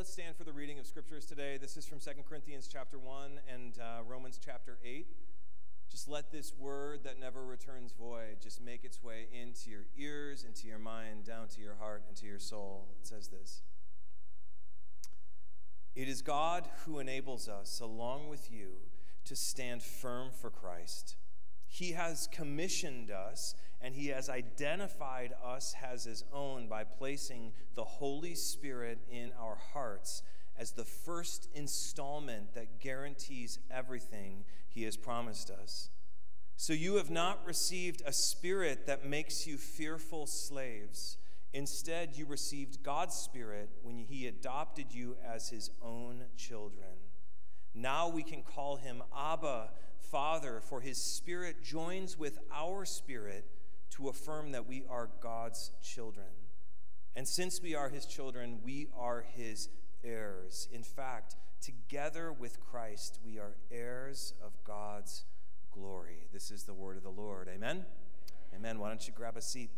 let's stand for the reading of scriptures today. This is from 2 Corinthians chapter 1 and uh, Romans chapter 8. Just let this word that never returns void just make its way into your ears, into your mind, down to your heart, into your soul. It says this It is God who enables us, along with you, to stand firm for Christ. He has commissioned us and He has identified us as His own by placing the Holy Spirit in our hearts as the first installment that guarantees everything He has promised us. So you have not received a spirit that makes you fearful slaves. Instead, you received God's Spirit when He adopted you as His own children. Now we can call Him Abba, Father, for His Spirit joins with our spirit to affirm that we are God's children. And since we are his children, we are his heirs. In fact, together with Christ, we are heirs of God's glory. This is the word of the Lord. Amen? Amen. Why don't you grab a seat?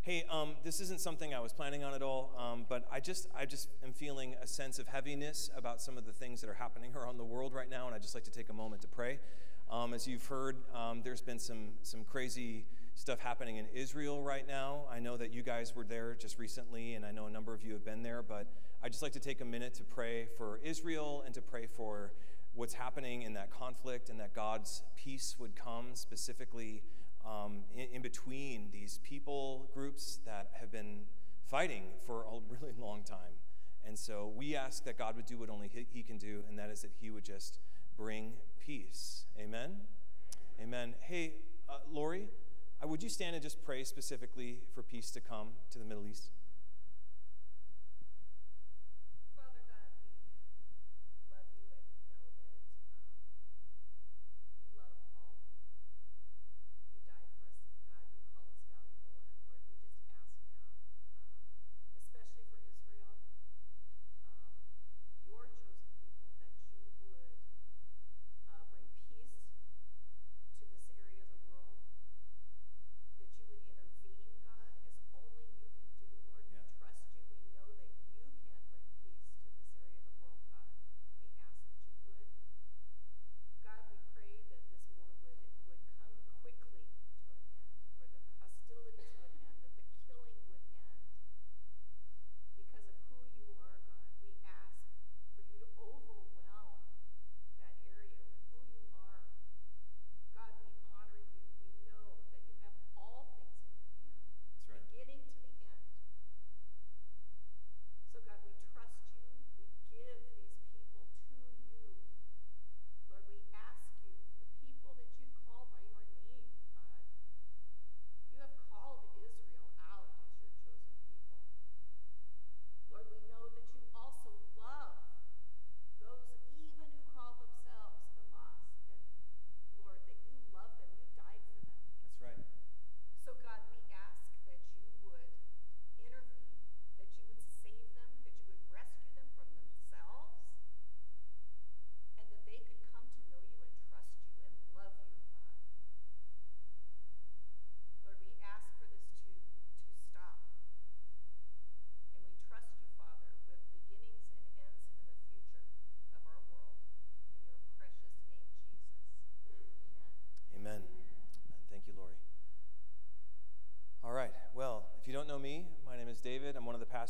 Hey, um, this isn't something I was planning on at all, um, but I just, I just am feeling a sense of heaviness about some of the things that are happening around the world right now, and I'd just like to take a moment to pray. Um, as you've heard, um, there's been some, some crazy stuff happening in Israel right now. I know that you guys were there just recently, and I know a number of you have been there, but I'd just like to take a minute to pray for Israel and to pray for what's happening in that conflict and that God's peace would come specifically um, in, in between these people groups that have been fighting for a really long time. And so we ask that God would do what only He, can do, and that is that He would just bring peace. Amen? Amen. Hey, uh, Lori, Uh, would you stand and just pray specifically for peace to come to the Middle East?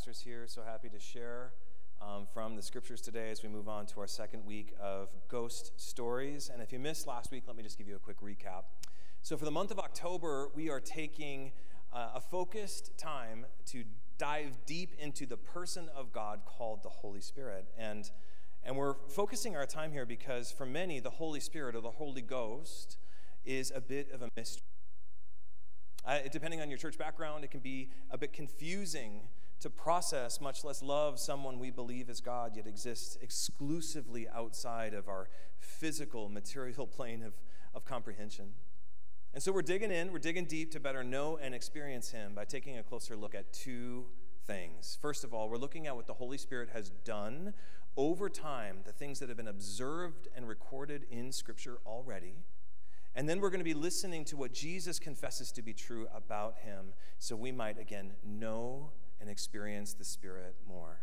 Pastors here, so happy to share um, from the scriptures today as we move on to our second week of ghost stories. And if you missed last week, let me just give you a quick recap. So, for the month of October, we are taking uh, a focused time to dive deep into the person of God called the Holy Spirit. And, and we're focusing our time here because for many, the Holy Spirit or the Holy Ghost is a bit of a mystery. Uh, depending on your church background, it can be a bit confusing to process, much less love, someone we believe is God, yet exists exclusively outside of our physical, material plane of, of comprehension. And so we're digging in, we're digging deep to better know and experience Him by taking a closer look at two things. First of all, we're looking at what the Holy Spirit has done over time, the things that have been observed and recorded in Scripture already. And then we're going to be listening to what Jesus confesses to be true about him so we might again know and experience the Spirit more.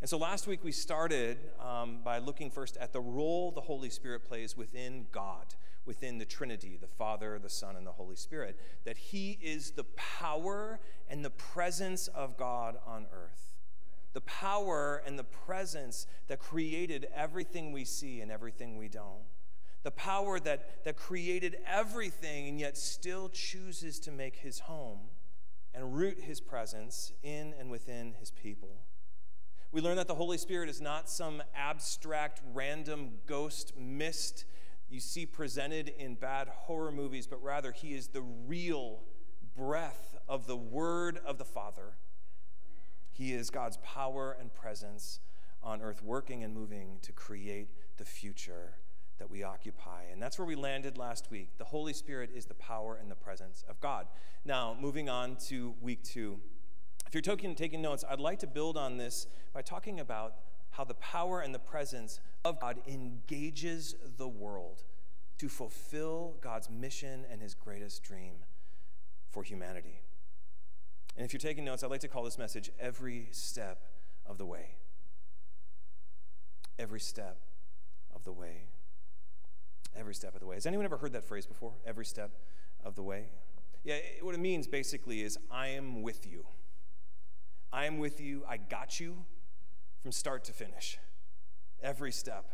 And so last week we started um, by looking first at the role the Holy Spirit plays within God, within the Trinity, the Father, the Son, and the Holy Spirit. That He is the power and the presence of God on earth. The power and the presence that created everything we see and everything we don't. The power that, that created everything and yet still chooses to make His home and root His presence in and within His people. We learn that the Holy Spirit is not some abstract, random ghost mist you see presented in bad horror movies, but rather he is the real breath of the Word of the Father. He is God's power and presence on earth, working and moving to create the future that we occupy. And that's where we landed last week. The Holy Spirit is the power and the presence of God. Now, moving on to week two. If you're taking, taking notes, I'd like to build on this by talking about how the power and the presence of God engages the world to fulfill God's mission and his greatest dream for humanity. And if you're taking notes, I'd like to call this message Every Step of the Way. Every step of the way. Every step of the way. Has anyone ever heard that phrase before? Every step of the way? Yeah, what it means basically is I am with you. I am with you. I got you from start to finish, every step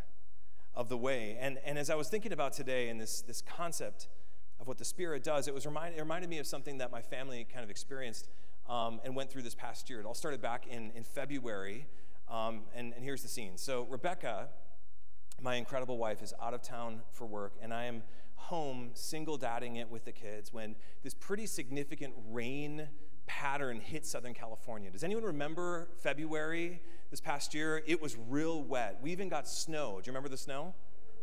of the way. And, and as I was thinking about today and this, this concept of what the Spirit does, it, was remind, it reminded me of something that my family kind of experienced um, and went through this past year. It all started back in, in February. Um, and, and here's the scene. So, Rebecca, my incredible wife, is out of town for work, and I am home single dadding it with the kids when this pretty significant rain pattern hit Southern California. Does anyone remember February this past year? It was real wet. We even got snow. Do you remember the snow?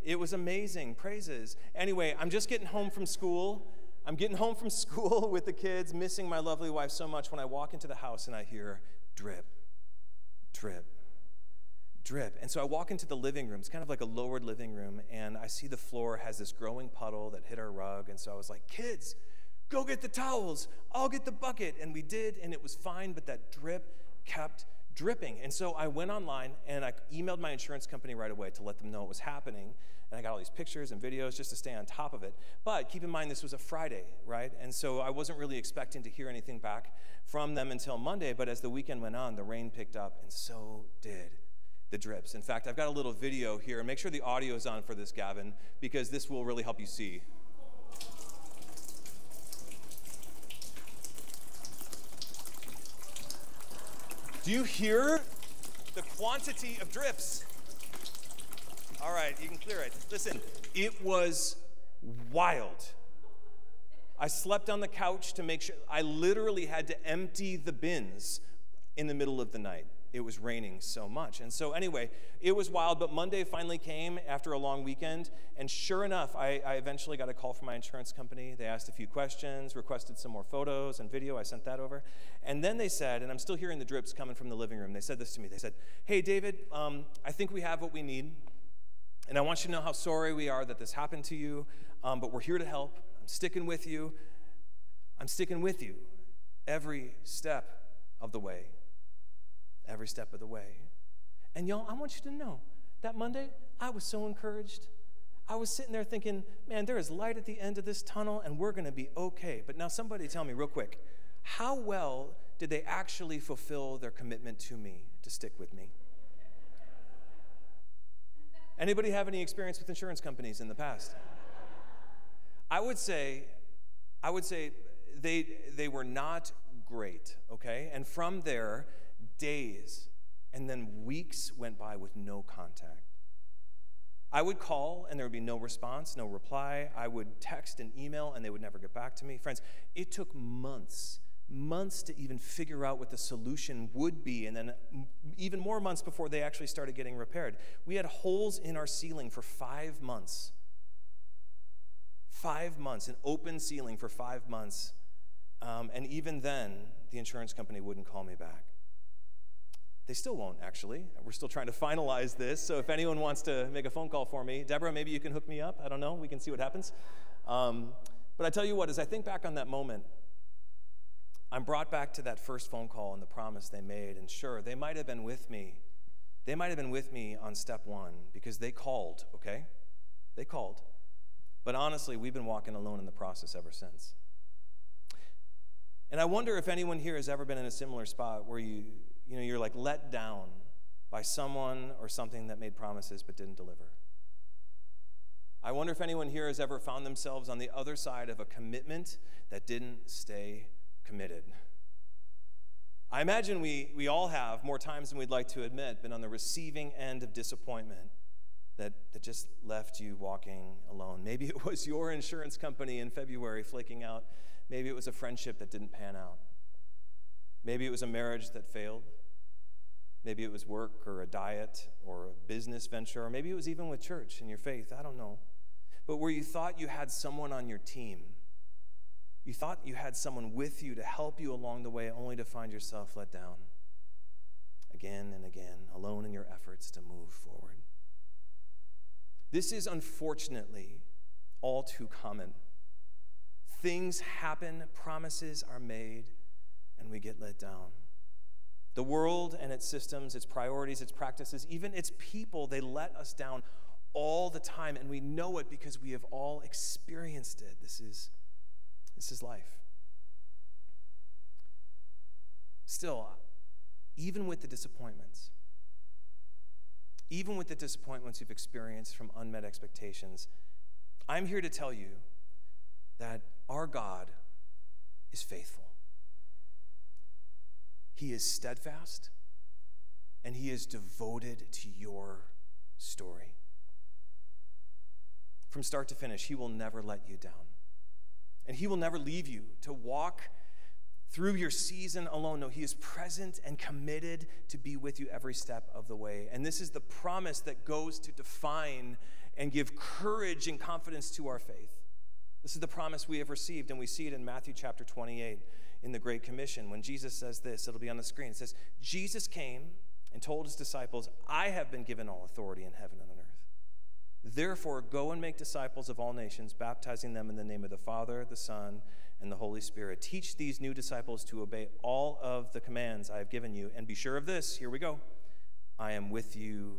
It was amazing. Praises. Anyway, I'm just getting home from school. I'm getting home from school with the kids, missing my lovely wife so much when I walk into the house and I hear drip, drip, drip. And so I walk into the living room. It's kind of like a lowered living room, and I see the floor has this growing puddle that hit our rug. And so I was like, kids, Go get the towels. I'll get the bucket. And we did, and it was fine, but that drip kept dripping. And so I went online and I emailed my insurance company right away to let them know what was happening. And I got all these pictures and videos just to stay on top of it. But keep in mind, this was a Friday, right? And so I wasn't really expecting to hear anything back from them until Monday. But as the weekend went on, the rain picked up, and so did the drips. In fact, I've got a little video here. Make sure the audio is on for this, Gavin, because this will really help you see. Do you hear the quantity of drips? All right, you can clear it. Listen, it was wild. I slept on the couch to make sure, I literally had to empty the bins in the middle of the night it was raining so much. And so, anyway, it was wild, but Monday finally came after a long weekend. And sure enough, I, I, eventually got a call from my insurance company. They asked a few questions, requested some more photos and video. I sent that over. And then they said, and I'm still hearing the drips coming from the living room, they said this to me. They said, Hey, David, um, I think we have what we need. And I want you to know how sorry we are that this happened to you, um, but we're here to help. I'm sticking with you. I'm sticking with you every step of the way every step of the way. And y'all, I want you to know that Monday, I was so encouraged. I was sitting there thinking, man, there is light at the end of this tunnel and we're going to be okay. But now, somebody tell me real quick how well did they actually fulfill their commitment to me to stick with me? Anybody have any experience with insurance companies in the past? I would say, I would say they, they were not great, okay? And from there, days and then weeks went by with no contact. I would call and there would be no response, no reply. I would text and email and they would never get back to me. Friends, it took months, months to even figure out what the solution would be, and then even more months before they actually started getting repaired. We had holes in our ceiling for five months. Five months, an open ceiling for five months. Um, and even then, the insurance company wouldn't call me back. They still won't, actually. We're still trying to finalize this. So if anyone wants to make a phone call for me, Deborah, maybe you can hook me up. I don't know. We can see what happens. Um, but I tell you what, as I think back on that moment, I'm brought back to that first phone call and the promise they made. And sure, they might have been with me they might have been with me on step one because they called, okay? They called. But honestly, we've been walking alone in the process ever since. And I wonder if anyone here has ever been in a similar spot where you, you know, you're like let down by someone or something that made promises but didn't deliver. I wonder if anyone here has ever found themselves on the other side of a commitment that didn't stay committed. I imagine we, we all have, more times than we'd like to admit, been on the receiving end of disappointment that, that just left you walking alone. Maybe it was your insurance company in February flaking out. Maybe it was a friendship that didn't pan out. Maybe it was a marriage that failed. Maybe it was work or a diet or a business venture, or maybe it was even with church and your faith. I don't know. But where you thought you had someone on your team, you thought you had someone with you to help you along the way, only to find yourself let down again and again, alone in your efforts to move forward. This is unfortunately all too common. Things happen, promises are made, and we get let down. The world and its systems, its priorities, its practices, even its people, they let us down all the time, and we know it because we have all experienced it. This is, this is life. Still, even with the disappointments, even with the disappointments you've experienced from unmet expectations, I'm here to tell you that our God is faithful. He is steadfast and he is devoted to your story. From start to finish, he will never let you down. And he will never leave you to walk through your season alone. No, He is present and committed to be with you every step of the way. And this is the promise that goes to define and give courage and confidence to our faith. This is the promise we have received, and we see it in Matthew chapter 28 in the Great Commission when Jesus says this. It'll be on the screen. It says, Jesus came and told his disciples, I have been given all authority in heaven and on earth. Therefore, go and make disciples of all nations, baptizing them in the name of the Father, the Son, and the Holy Spirit. Teach these new disciples to obey all of the commands I have given you. And be sure of this here we go I am with you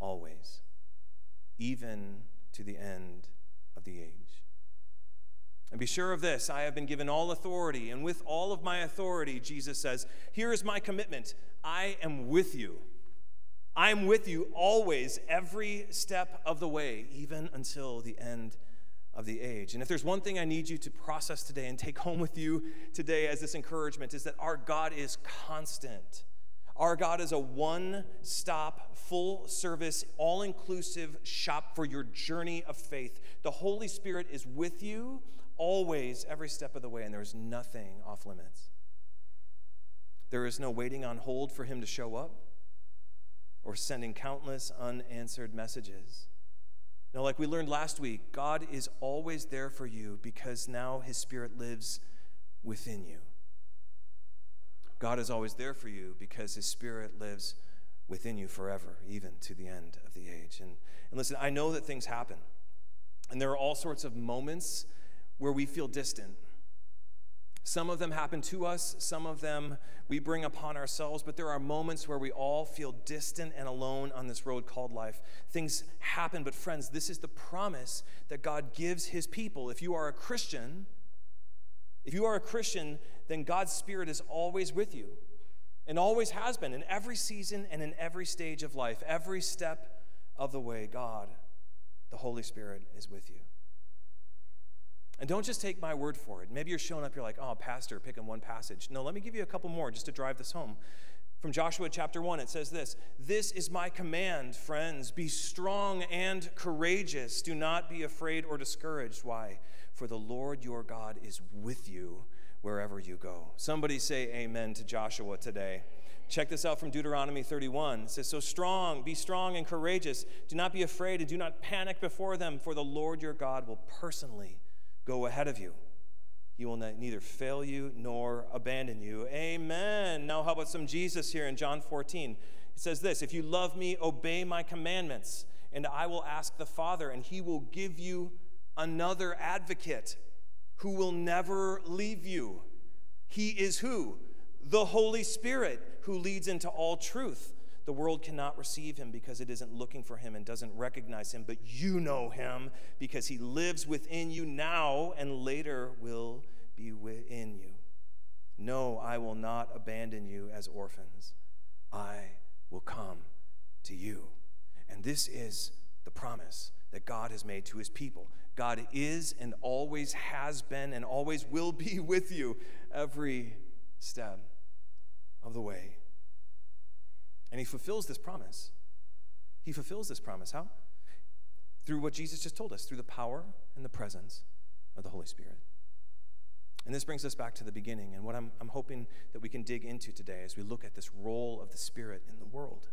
always, even to the end of the age. And be sure of this I have been given all authority, and with all of my authority, Jesus says, Here is my commitment I am with you. I am with you always, every step of the way, even until the end of the age. And if there's one thing I need you to process today and take home with you today as this encouragement, is that our God is constant. Our God is a one stop, full service, all inclusive shop for your journey of faith. The Holy Spirit is with you always, every step of the way, and there is nothing off limits. There is no waiting on hold for Him to show up or sending countless unanswered messages. Now, like we learned last week, God is always there for you because now His Spirit lives within you. God is always there for you because His Spirit lives within you forever, even to the end of the age. And, and listen, I know that things happen. And there are all sorts of moments where we feel distant some of them happen to us, some of them we bring upon ourselves, but there are moments where we all feel distant and alone on this road called life. Things happen, but friends, this is the promise that God gives his people. If you are a Christian, if you are a Christian, then God's Spirit is always with you and always has been in every season and in every stage of life. Every step of the way, God, the Holy Spirit, is with you. And don't just take my word for it. Maybe you're showing up, you're like, oh, Pastor, picking one passage. No, let me give you a couple more just to drive this home. From Joshua chapter 1, it says this This is my command, friends. Be strong and courageous. Do not be afraid or discouraged. Why? For the Lord your God is with you wherever you go. Somebody say amen to Joshua today. Check this out from Deuteronomy 31. It says, So strong, be strong and courageous. Do not be afraid and do not panic before them, for the Lord your God will personally go ahead of you. He will neither fail you nor abandon you. Amen. Now, how about some Jesus here in John 14? It says this If you love me, obey my commandments, and I will ask the Father, and he will give you another advocate who will never leave you. He is who? The Holy Spirit, who leads into all truth. The world cannot receive him because it isn't looking for him and doesn't recognize him, but you know him because he lives within you now and later will be within you. No, I will not abandon you as orphans. I will come to you. And this is the promise that God has made to his people. God is and always has been and always will be with you every step of the way. And he fulfills this promise. He fulfills this promise. How? Through what Jesus just told us, through the power and the presence of the Holy Spirit. And this brings us back to the beginning and what I'm, I'm hoping that we can dig into today as we look at this role of the Spirit in the world.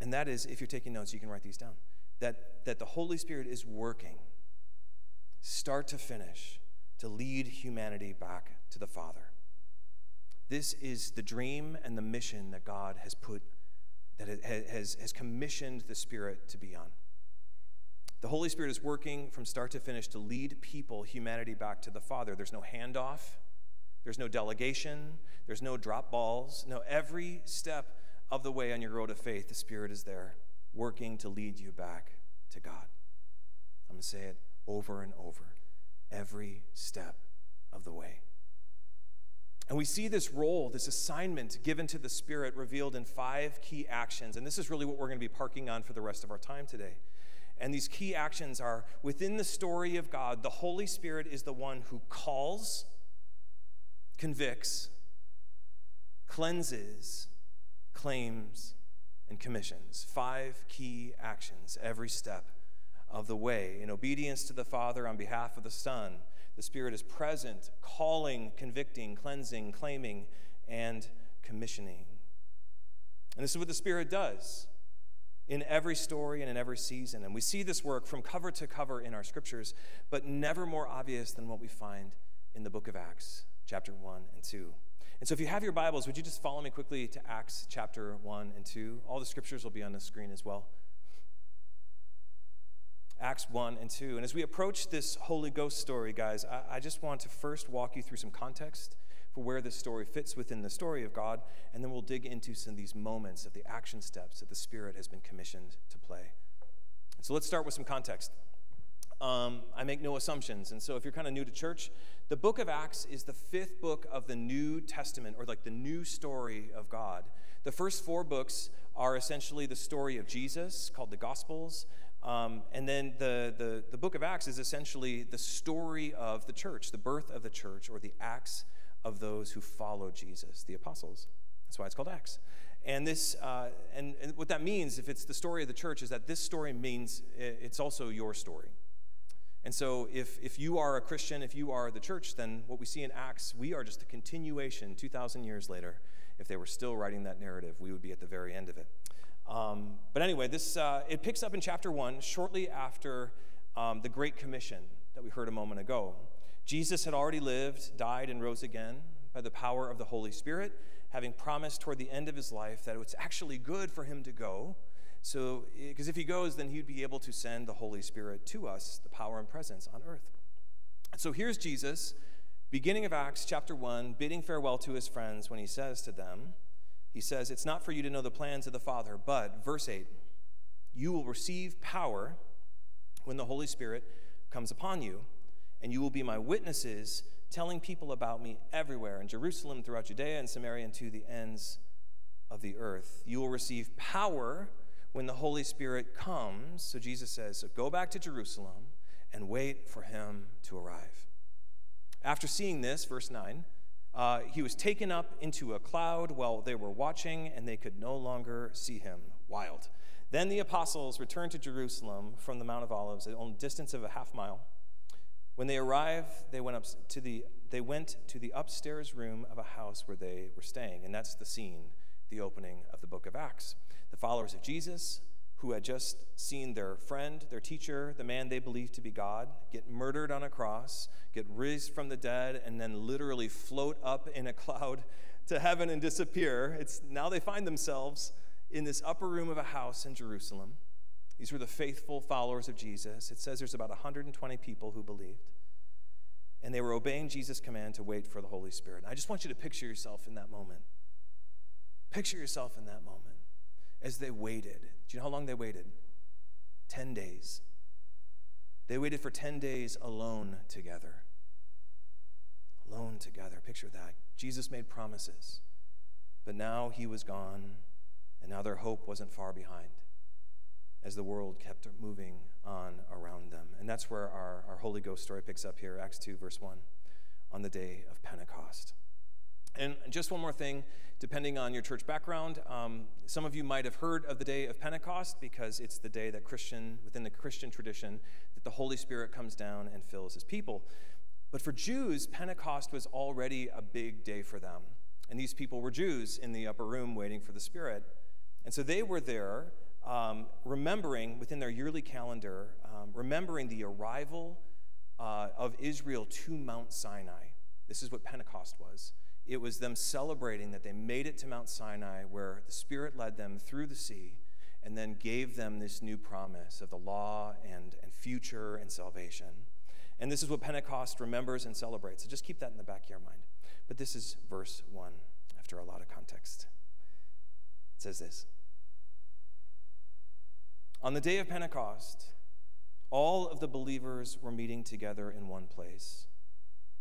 And that is, if you're taking notes, you can write these down. That, that the Holy Spirit is working, start to finish, to lead humanity back to the Father. This is the dream and the mission that God has put, that has, has commissioned the Spirit to be on. The Holy Spirit is working from start to finish to lead people, humanity, back to the Father. There's no handoff, there's no delegation, there's no drop balls. No, every step of the way on your road of faith, the Spirit is there working to lead you back to God. I'm going to say it over and over every step of the way. And we see this role, this assignment given to the Spirit revealed in five key actions. And this is really what we're going to be parking on for the rest of our time today. And these key actions are within the story of God, the Holy Spirit is the one who calls, convicts, cleanses, claims, and commissions. Five key actions every step of the way. In obedience to the Father on behalf of the Son, the Spirit is present, calling, convicting, cleansing, claiming, and commissioning. And this is what the Spirit does in every story and in every season. And we see this work from cover to cover in our scriptures, but never more obvious than what we find in the book of Acts, chapter 1 and 2. And so, if you have your Bibles, would you just follow me quickly to Acts chapter 1 and 2? All the scriptures will be on the screen as well. Acts 1 and 2. And as we approach this Holy Ghost story, guys, I, I just want to first walk you through some context for where this story fits within the story of God, and then we'll dig into some of these moments of the action steps that the Spirit has been commissioned to play. So let's start with some context. Um, I make no assumptions. And so, if you're kind of new to church, the book of Acts is the fifth book of the New Testament, or like the new story of God. The first four books are essentially the story of Jesus, called the Gospels. Um, and then the, the, the book of Acts is essentially the story of the church, the birth of the church, or the Acts of those who follow Jesus, the apostles. That's why it's called Acts. And this, uh, and, and what that means, if it's the story of the church, is that this story means it's also your story. And so, if, if you are a Christian, if you are the church, then what we see in Acts, we are just a continuation 2,000 years later. If they were still writing that narrative, we would be at the very end of it. Um, but anyway, this, uh, it picks up in chapter 1, shortly after um, the Great Commission that we heard a moment ago. Jesus had already lived, died, and rose again by the power of the Holy Spirit, having promised toward the end of his life that it was actually good for him to go. So, because if he goes, then he'd be able to send the Holy Spirit to us, the power and presence on earth. So here's Jesus, beginning of Acts chapter 1, bidding farewell to his friends when he says to them, He says, It's not for you to know the plans of the Father, but, verse 8, you will receive power when the Holy Spirit comes upon you and you will be my witnesses, telling people about me everywhere in Jerusalem, throughout Judea and Samaria, and to the ends of the earth. You will receive power when the Holy Spirit comes. So Jesus says, so go back to Jerusalem and wait for him to arrive. After seeing this, verse 9, uh, he was taken up into a cloud while they were watching, and they could no longer see him. Wild. Then the apostles returned to Jerusalem from the Mount of Olives, at a distance of a half mile. When they arrived, they went up to the they went to the upstairs room of a house where they were staying, and that's the scene, the opening of the book of Acts. The followers of Jesus, who had just seen their friend, their teacher, the man they believed to be God, get murdered on a cross, get raised from the dead, and then literally float up in a cloud to heaven and disappear. It's now they find themselves in this upper room of a house in Jerusalem. These were the faithful followers of Jesus. It says there's about 120 people who believed. And they were obeying Jesus' command to wait for the Holy Spirit. I just want you to picture yourself in that moment. Picture yourself in that moment. As they waited. Do you know how long they waited? 10 days. They waited for 10 days alone together. Alone together. Picture that. Jesus made promises, but now he was gone, and now their hope wasn't far behind as the world kept moving on around them. And that's where our, our Holy Ghost story picks up here, Acts 2, verse 1, on the day of Pentecost. And just one more thing, depending on your church background, um, some of you might have heard of the day of Pentecost because it's the day that Christian, within the Christian tradition, that the Holy Spirit comes down and fills his people. But for Jews, Pentecost was already a big day for them. And these people were Jews in the upper room waiting for the Spirit. And so they were there um, remembering within their yearly calendar, um, remembering the arrival uh, of Israel to Mount Sinai. This is what Pentecost was. It was them celebrating that they made it to Mount Sinai, where the Spirit led them through the sea and then gave them this new promise of the law and, and future and salvation. And this is what Pentecost remembers and celebrates. So just keep that in the back of your mind. But this is verse 1 after a lot of context. It says this on the day of Pentecost, all of the believers were meeting together in one place.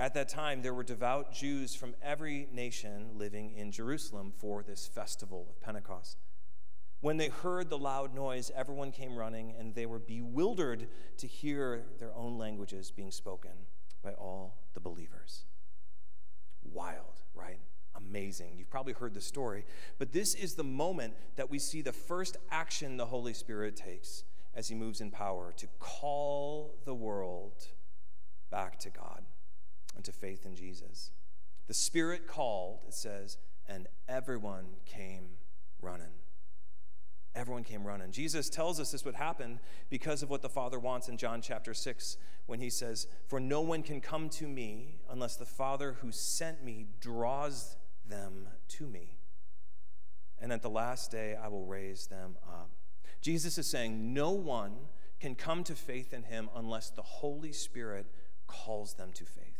At that time, there were devout Jews from every nation living in Jerusalem for this festival of Pentecost. When they heard the loud noise, everyone came running, and they were bewildered to hear their own languages being spoken by all the believers. Wild, right? Amazing. You've probably heard the story, but this is the moment that we see the first action the Holy Spirit takes as he moves in power to call the world back to God and to faith in Jesus. The Spirit called, it says, and everyone came running. Everyone came running. Jesus tells us this would happen because of what the Father wants in John chapter 6 when he says, For no one can come to me unless the Father who sent me draws them to me. And at the last day, I will raise them up. Jesus is saying, No one can come to faith in him unless the Holy Spirit calls them to faith.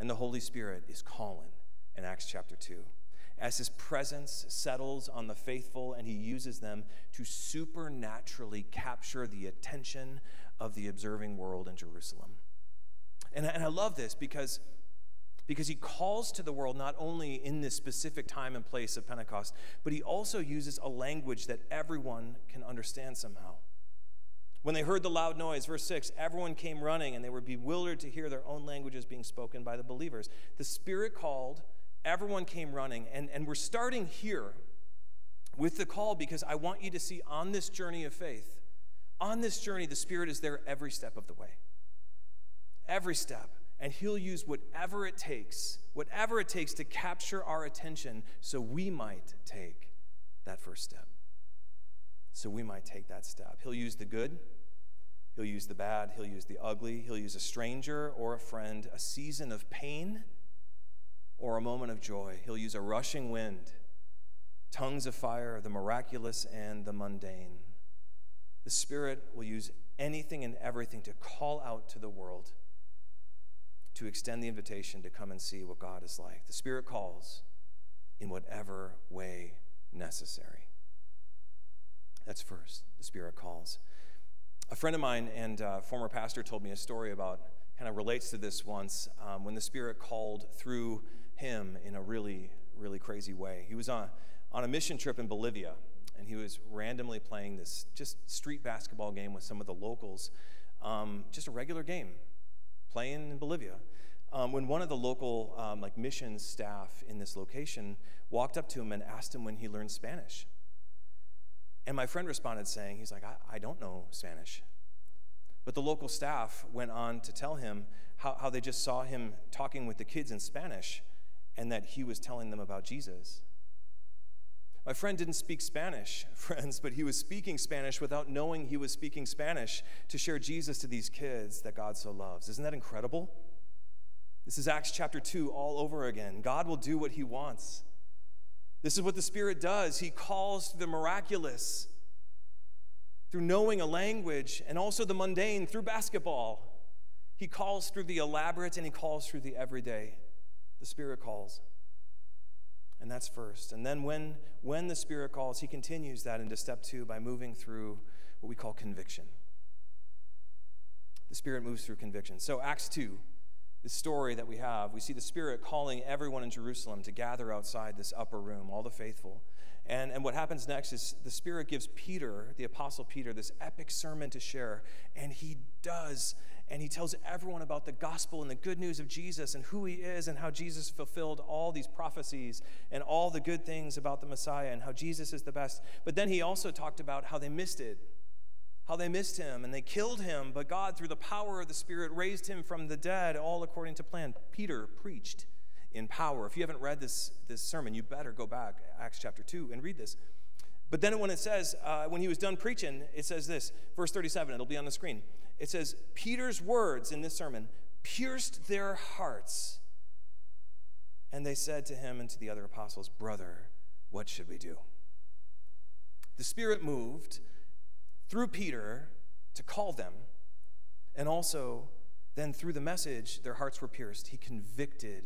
And the Holy Spirit is calling in Acts chapter 2 as his presence settles on the faithful and he uses them to supernaturally capture the attention of the observing world in Jerusalem. And, and I love this because, because he calls to the world not only in this specific time and place of Pentecost, but he also uses a language that everyone can understand somehow. When they heard the loud noise, verse 6, everyone came running and they were bewildered to hear their own languages being spoken by the believers. The Spirit called, everyone came running. And, and we're starting here with the call because I want you to see on this journey of faith, on this journey, the Spirit is there every step of the way. Every step. And He'll use whatever it takes, whatever it takes to capture our attention so we might take that first step so we might take that step. He'll use the good, he'll use the bad, he'll use the ugly, he'll use a stranger or a friend, a season of pain or a moment of joy. He'll use a rushing wind, tongues of fire, the miraculous and the mundane. The Spirit will use anything and everything to call out to the world, to extend the invitation to come and see what God is like. The Spirit calls in whatever way necessary. That's first. The Spirit calls. A friend of mine and uh, former pastor told me a story about, kind of relates to this once, um, when the Spirit called through him in a really, really crazy way. He was on, on a mission trip in Bolivia, and he was randomly playing this just street basketball game with some of the locals, um, just a regular game, playing in Bolivia. Um, when one of the local um, like mission staff in this location walked up to him and asked him when he learned Spanish. And my friend responded saying, he's like, I, I don't know Spanish. But the local staff went on to tell him how, how they just saw him talking with the kids in Spanish and that he was telling them about Jesus. My friend didn't speak Spanish, friends, but he was speaking Spanish without knowing he was speaking Spanish to share Jesus to these kids that God so loves. Isn't that incredible? This is Acts chapter 2 all over again. God will do what he wants. This is what the Spirit does. He calls through the miraculous through knowing a language and also the mundane through basketball. He calls through the elaborate and he calls through the everyday. The Spirit calls. And that's first. And then when, when the Spirit calls, he continues that into step two by moving through what we call conviction. The Spirit moves through conviction. So, Acts 2, the story that we have, we see the Spirit calling everyone in Jerusalem to gather outside this upper room, all the faithful. And, and what happens next is the Spirit gives Peter, the Apostle Peter, this epic sermon to share, and he does and he tells everyone about the gospel and the good news of Jesus and who he is and how Jesus fulfilled all these prophecies and all the good things about the Messiah and how Jesus is the best. But then he also talked about how they missed it, how they missed him and they killed him, but God, through the power of the Spirit, raised him from the dead, all according to plan. Peter preached in power. If you haven't read this, this sermon, you better go back, Acts chapter 2, and read this. But then when it says, uh, when he was done preaching, it says this, verse 37, it'll be on the screen. It says, Peter's words in this sermon pierced their hearts. And they said to him and to the other apostles, Brother, what should we do? The Spirit moved through Peter to call them, and also then through the message, their hearts were pierced. He convicted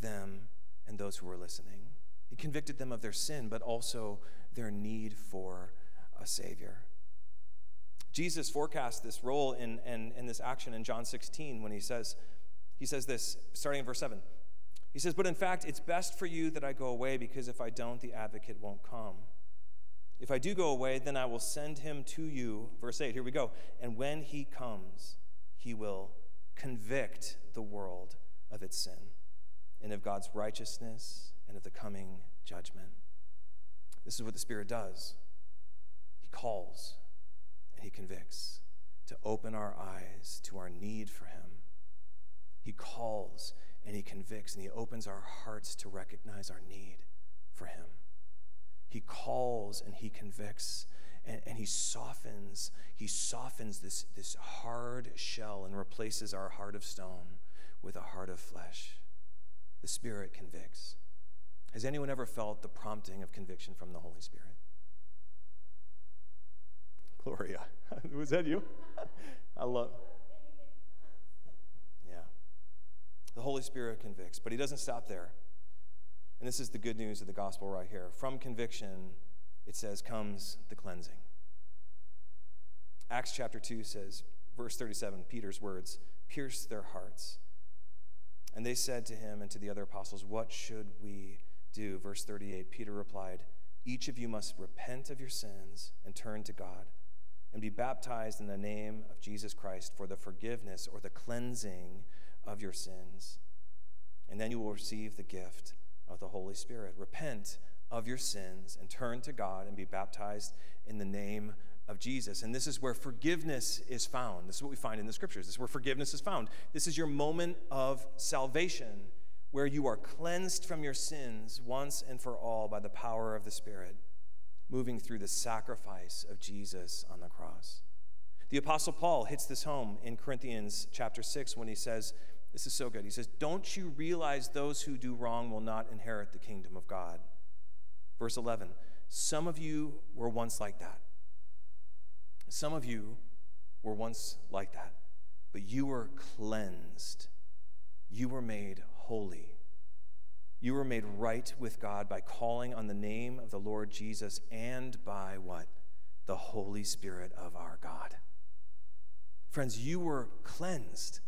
them and those who were listening. He convicted them of their sin, but also their need for a Savior. Jesus forecasts this role in, in, in this action in John 16 when he says, he says this, starting in verse 7. He says, But in fact, it's best for you that I go away, because if I don't, the advocate won't come. If I do go away, then I will send him to you. Verse 8, here we go. And when he comes, he will convict the world of its sin and of God's righteousness and of the coming judgment. This is what the Spirit does. He calls and He convicts to open our eyes to our need for Him. He calls and He convicts and He opens our hearts to recognize our need for Him. He calls and He convicts and, and He softens. He softens this, this hard shell and replaces our heart of stone with a heart of flesh. The Spirit convicts. Has anyone ever felt the prompting of conviction from the Holy Spirit? Gloria. Was that you? I love. Yeah. The Holy Spirit convicts, but he doesn't stop there. And this is the good news of the gospel right here. From conviction, it says, comes the cleansing. Acts chapter 2 says, verse 37, Peter's words, pierced their hearts. And they said to him and to the other apostles, What should we do? Verse 38 Peter replied, Each of you must repent of your sins and turn to God, and be baptized in the name of Jesus Christ for the forgiveness or the cleansing of your sins. And then you will receive the gift of the Holy Spirit. Repent of your sins and turn to God and be baptized in the name of Jesus. And this is where forgiveness is found. This is what we find in the scriptures. This is where forgiveness is found. This is your moment of salvation where you are cleansed from your sins once and for all by the power of the Spirit, moving through the sacrifice of Jesus on the cross. The Apostle Paul hits this home in Corinthians chapter 6 when he says, This is so good. He says, Don't you realize those who do wrong will not inherit the kingdom of God? Verse 11, some of you were once like that. Some of you were once like that, but you were cleansed. You were made holy. You were made right with God by calling on the name of the Lord Jesus and by what? The Holy Spirit of our God. Friends, you were cleansed.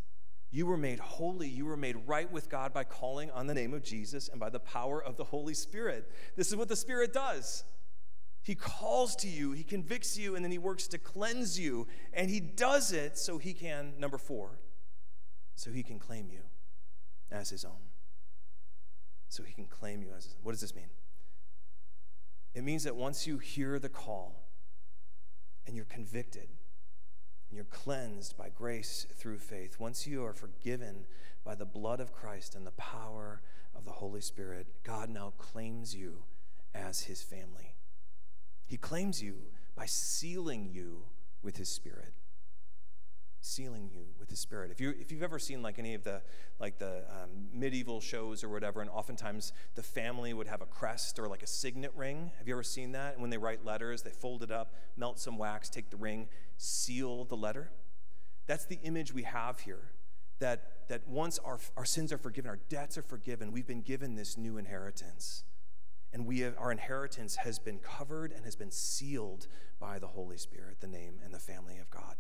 You were made holy. You were made right with God by calling on the name of Jesus and by the power of the Holy Spirit. This is what the Spirit does. He calls to you, He convicts you, and then He works to cleanse you. And He does it so He can, number four, so He can claim you as His own. So He can claim you as His own. What does this mean? It means that once you hear the call and you're convicted and you're cleansed by grace through faith, once you are forgiven by the blood of Christ and the power of the Holy Spirit, God now claims you as his family. He claims you by sealing you with his spirit. Sealing you with his spirit. If you if you've ever seen like any of the like the um, medieval shows or whatever, and oftentimes the family would have a crest or like a signet ring. Have you ever seen that? And when they write letters, they fold it up, melt some wax, take the ring, seal the letter. That's the image we have here. That that once our our sins are forgiven, our debts are forgiven, we've been given this new inheritance and we have, our inheritance has been covered and has been sealed by the Holy Spirit, the name and the family of God.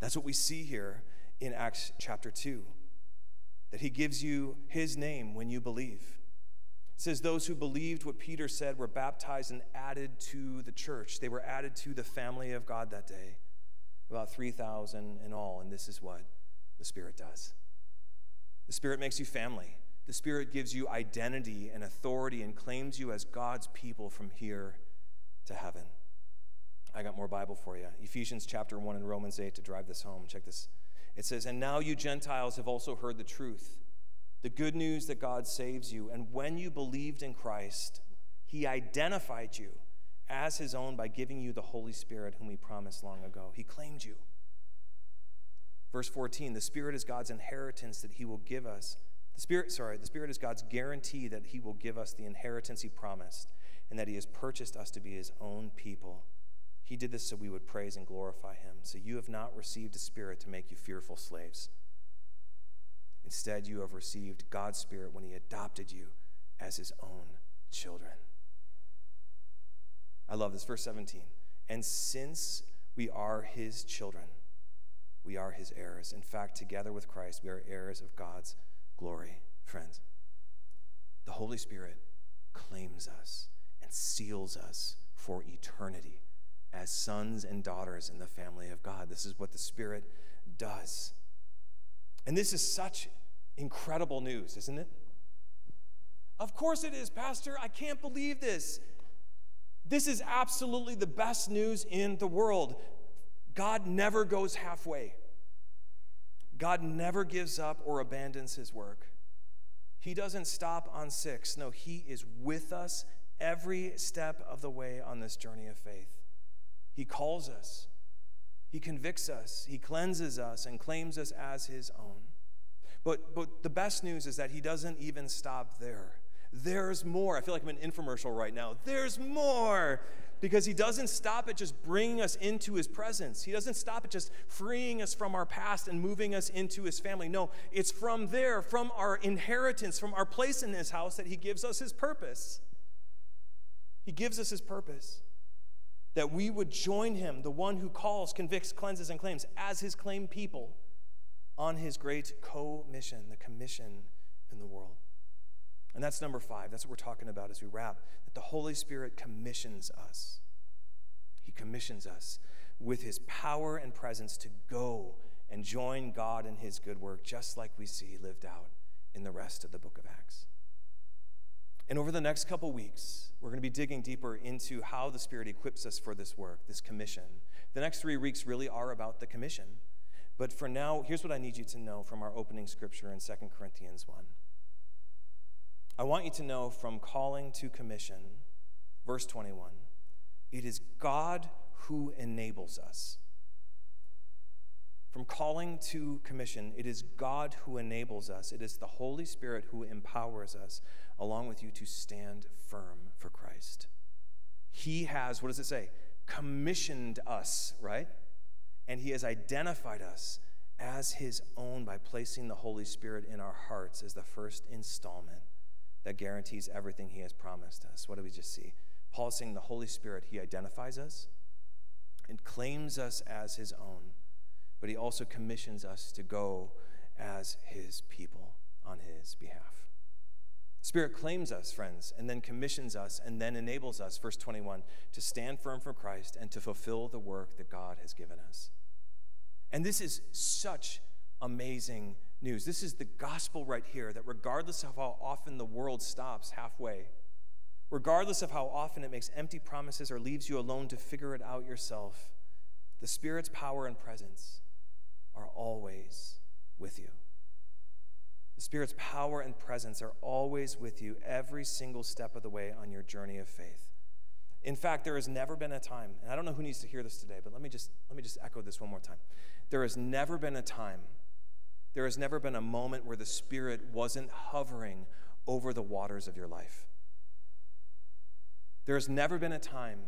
That's what we see here in Acts chapter 2 that he gives you his name when you believe. It says, Those who believed what Peter said were baptized and added to the church. They were added to the family of God that day. About 3,000 in all. And this is what the Spirit does the Spirit makes you family. The Spirit gives you identity and authority and claims you as God's people from here to heaven. I got more Bible for you. Ephesians chapter 1 and Romans 8 to drive this home. Check this. It says, And now you Gentiles have also heard the truth, the good news that God saves you. And when you believed in Christ, he identified you as his own by giving you the Holy Spirit, whom he promised long ago. He claimed you. Verse 14 The Spirit is God's inheritance that he will give us the Spirit, sorry, the Spirit is God's guarantee that He will give us the inheritance He promised and that He has purchased us to be His own people. He did this so we would praise and glorify Him. So you have not received a spirit to make you fearful slaves. Instead, you have received God's Spirit when He adopted you as His own children. I love this. Verse 17. And since we are His children, we are His heirs. In fact, together with Christ, we are heirs of God's glory, friends. The Holy Spirit claims us and seals us for eternity as sons and daughters in the family of God. This is what the Spirit does. And this is such incredible news, isn't it? Of course it is, Pastor. I can't believe this. This is absolutely the best news in the world. God never goes halfway. God never gives up or abandons his work. He doesn't stop on six. No, he is with us every step of the way on this journey of faith. He calls us, he convicts us, he cleanses us, and claims us as his own. But, but the best news is that he doesn't even stop there. There's more. I feel like I'm in an infomercial right now. There's more because he doesn't stop at just bringing us into his presence. He doesn't stop at just freeing us from our past and moving us into his family. No, it's from there, from our inheritance, from our place in his house, that he gives us his purpose. He gives us his purpose. That we would join him, the one who calls, convicts, cleanses, and claims, as his claimed people on his great co mission, the commission in the world. And that's number five. That's what we're talking about as we wrap. That the Holy Spirit commissions us. He commissions us with his power and presence to go and join God in his good work, just like we see lived out in the rest of the book of Acts. And over the next couple weeks, we're going to be digging deeper into how the Spirit equips us for this work, this commission. The next three weeks really are about the commission. But for now, here's what I need you to know from our opening scripture in 2 Corinthians 1. I want you to know from calling to commission, verse 21, it is God who enables us. From calling to commission, it is God who enables us. It is the Holy Spirit who empowers us, along with you, to stand firm for Christ. He has, what does it say? Commissioned us, right? And He has identified us as His own by placing the Holy Spirit in our hearts as the first installment that guarantees everything he has promised us. What do we just see? Paul saying the Holy Spirit, he identifies us and claims us as his own, but he also commissions us to go as his people on his behalf. Spirit claims us, friends, and then commissions us and then enables us, verse 21, to stand firm for Christ and to fulfill the work that God has given us. And this is such amazing news. This is the gospel right here that regardless of how often the world stops halfway, regardless of how often it makes empty promises or leaves you alone to figure it out yourself, the Spirit's power and presence are always with you. The Spirit's power and presence are always with you every single step of the way on your journey of faith. In fact, there has never been a time, and I don't know who needs to hear this today, but let me just let me just echo this one more time. There has never been a time, there has never been a moment where the Spirit wasn't hovering over the waters of your life. There has never been a time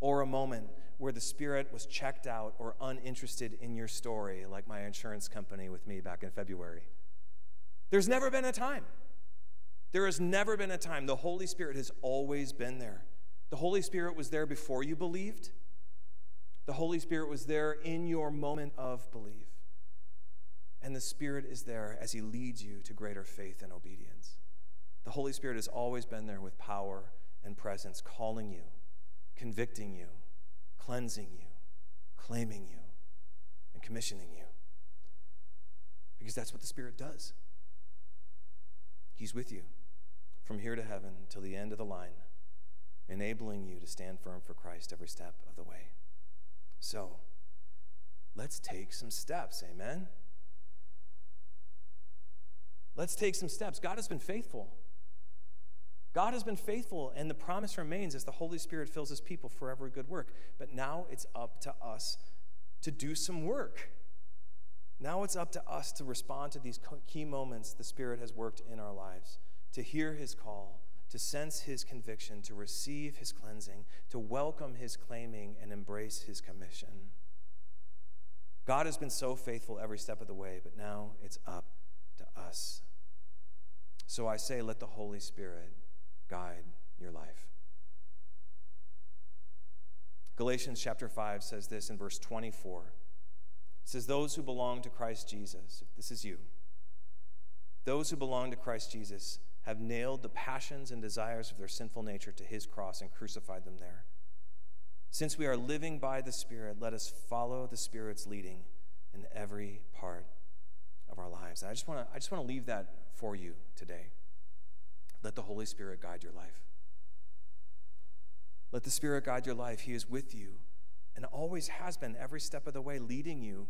or a moment where the Spirit was checked out or uninterested in your story, like my insurance company with me back in February. There's never been a time. There has never been a time. The Holy Spirit has always been there. The Holy Spirit was there before you believed. The Holy Spirit was there in your moment of belief. And the Spirit is there as He leads you to greater faith and obedience. The Holy Spirit has always been there with power and presence, calling you, convicting you, cleansing you, claiming you, and commissioning you. Because that's what the Spirit does. He's with you from here to heaven till the end of the line, enabling you to stand firm for Christ every step of the way. So, let's take some steps. Amen. Let's take some steps. God has been faithful. God has been faithful, and the promise remains as the Holy Spirit fills his people for every good work. But now it's up to us to do some work. Now it's up to us to respond to these key moments the Spirit has worked in our lives, to hear his call, to sense his conviction, to receive his cleansing, to welcome his claiming, and embrace his commission. God has been so faithful every step of the way, but now it's up to us. So I say, let the Holy Spirit guide your life. Galatians chapter 5 says this in verse 24. Says, Those who belong to Christ Jesus, this is you, those who belong to Christ Jesus have nailed the passions and desires of their sinful nature to his cross and crucified them there. Since we are living by the Spirit, let us follow the Spirit's leading in every part of our lives. And I just want to I just want to leave that for you today. Let the Holy Spirit guide your life. Let the Spirit guide your life. He is with you and always has been every step of the way, leading you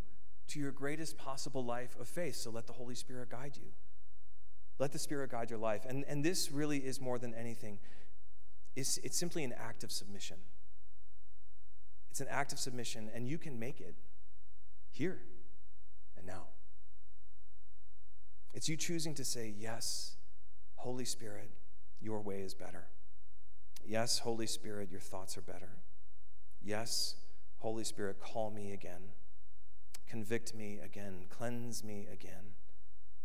to your greatest possible life of faith. So let the Holy Spirit guide you. Let the Spirit guide your life. And, and this really is more than anything, it's, it's simply an act of submission. It's an act of submission, and you can make it here and now. It's you choosing to say, Yes, Holy Spirit, your way is better. Yes, Holy Spirit, your thoughts are better. Yes, Holy Spirit, call me again. Convict me again. Cleanse me again.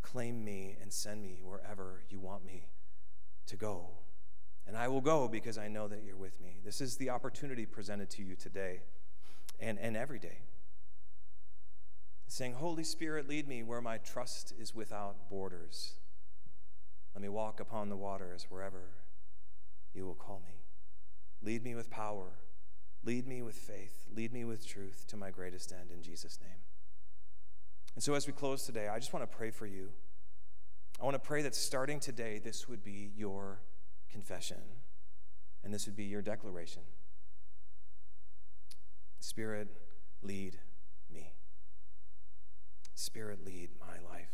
Claim me and send me wherever you want me to go. And I will go because I know that you're with me. This is the opportunity presented to you today and, and every day. Saying, Holy Spirit, lead me where my trust is without borders. Let me walk upon the waters wherever you will call me. Lead me with power. Lead me with faith. Lead me with truth to my greatest end in Jesus' name. And so, as we close today, I just want to pray for you. I want to pray that starting today, this would be your confession and this would be your declaration. Spirit, lead me. Spirit, lead my life.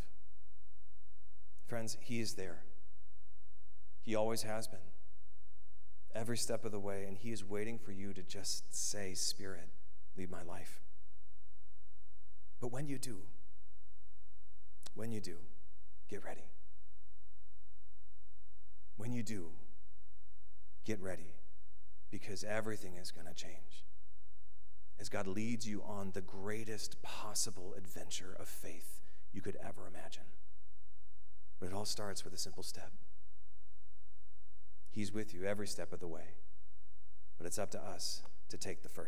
Friends, He is there. He always has been. Every step of the way, and He is waiting for you to just say, Spirit, lead my life. But when you do, when you do, get ready. When you do, get ready because everything is going to change. As God leads you on the greatest possible adventure of faith you could ever imagine. But it all starts with a simple step. He's with you every step of the way. But it's up to us to take the first.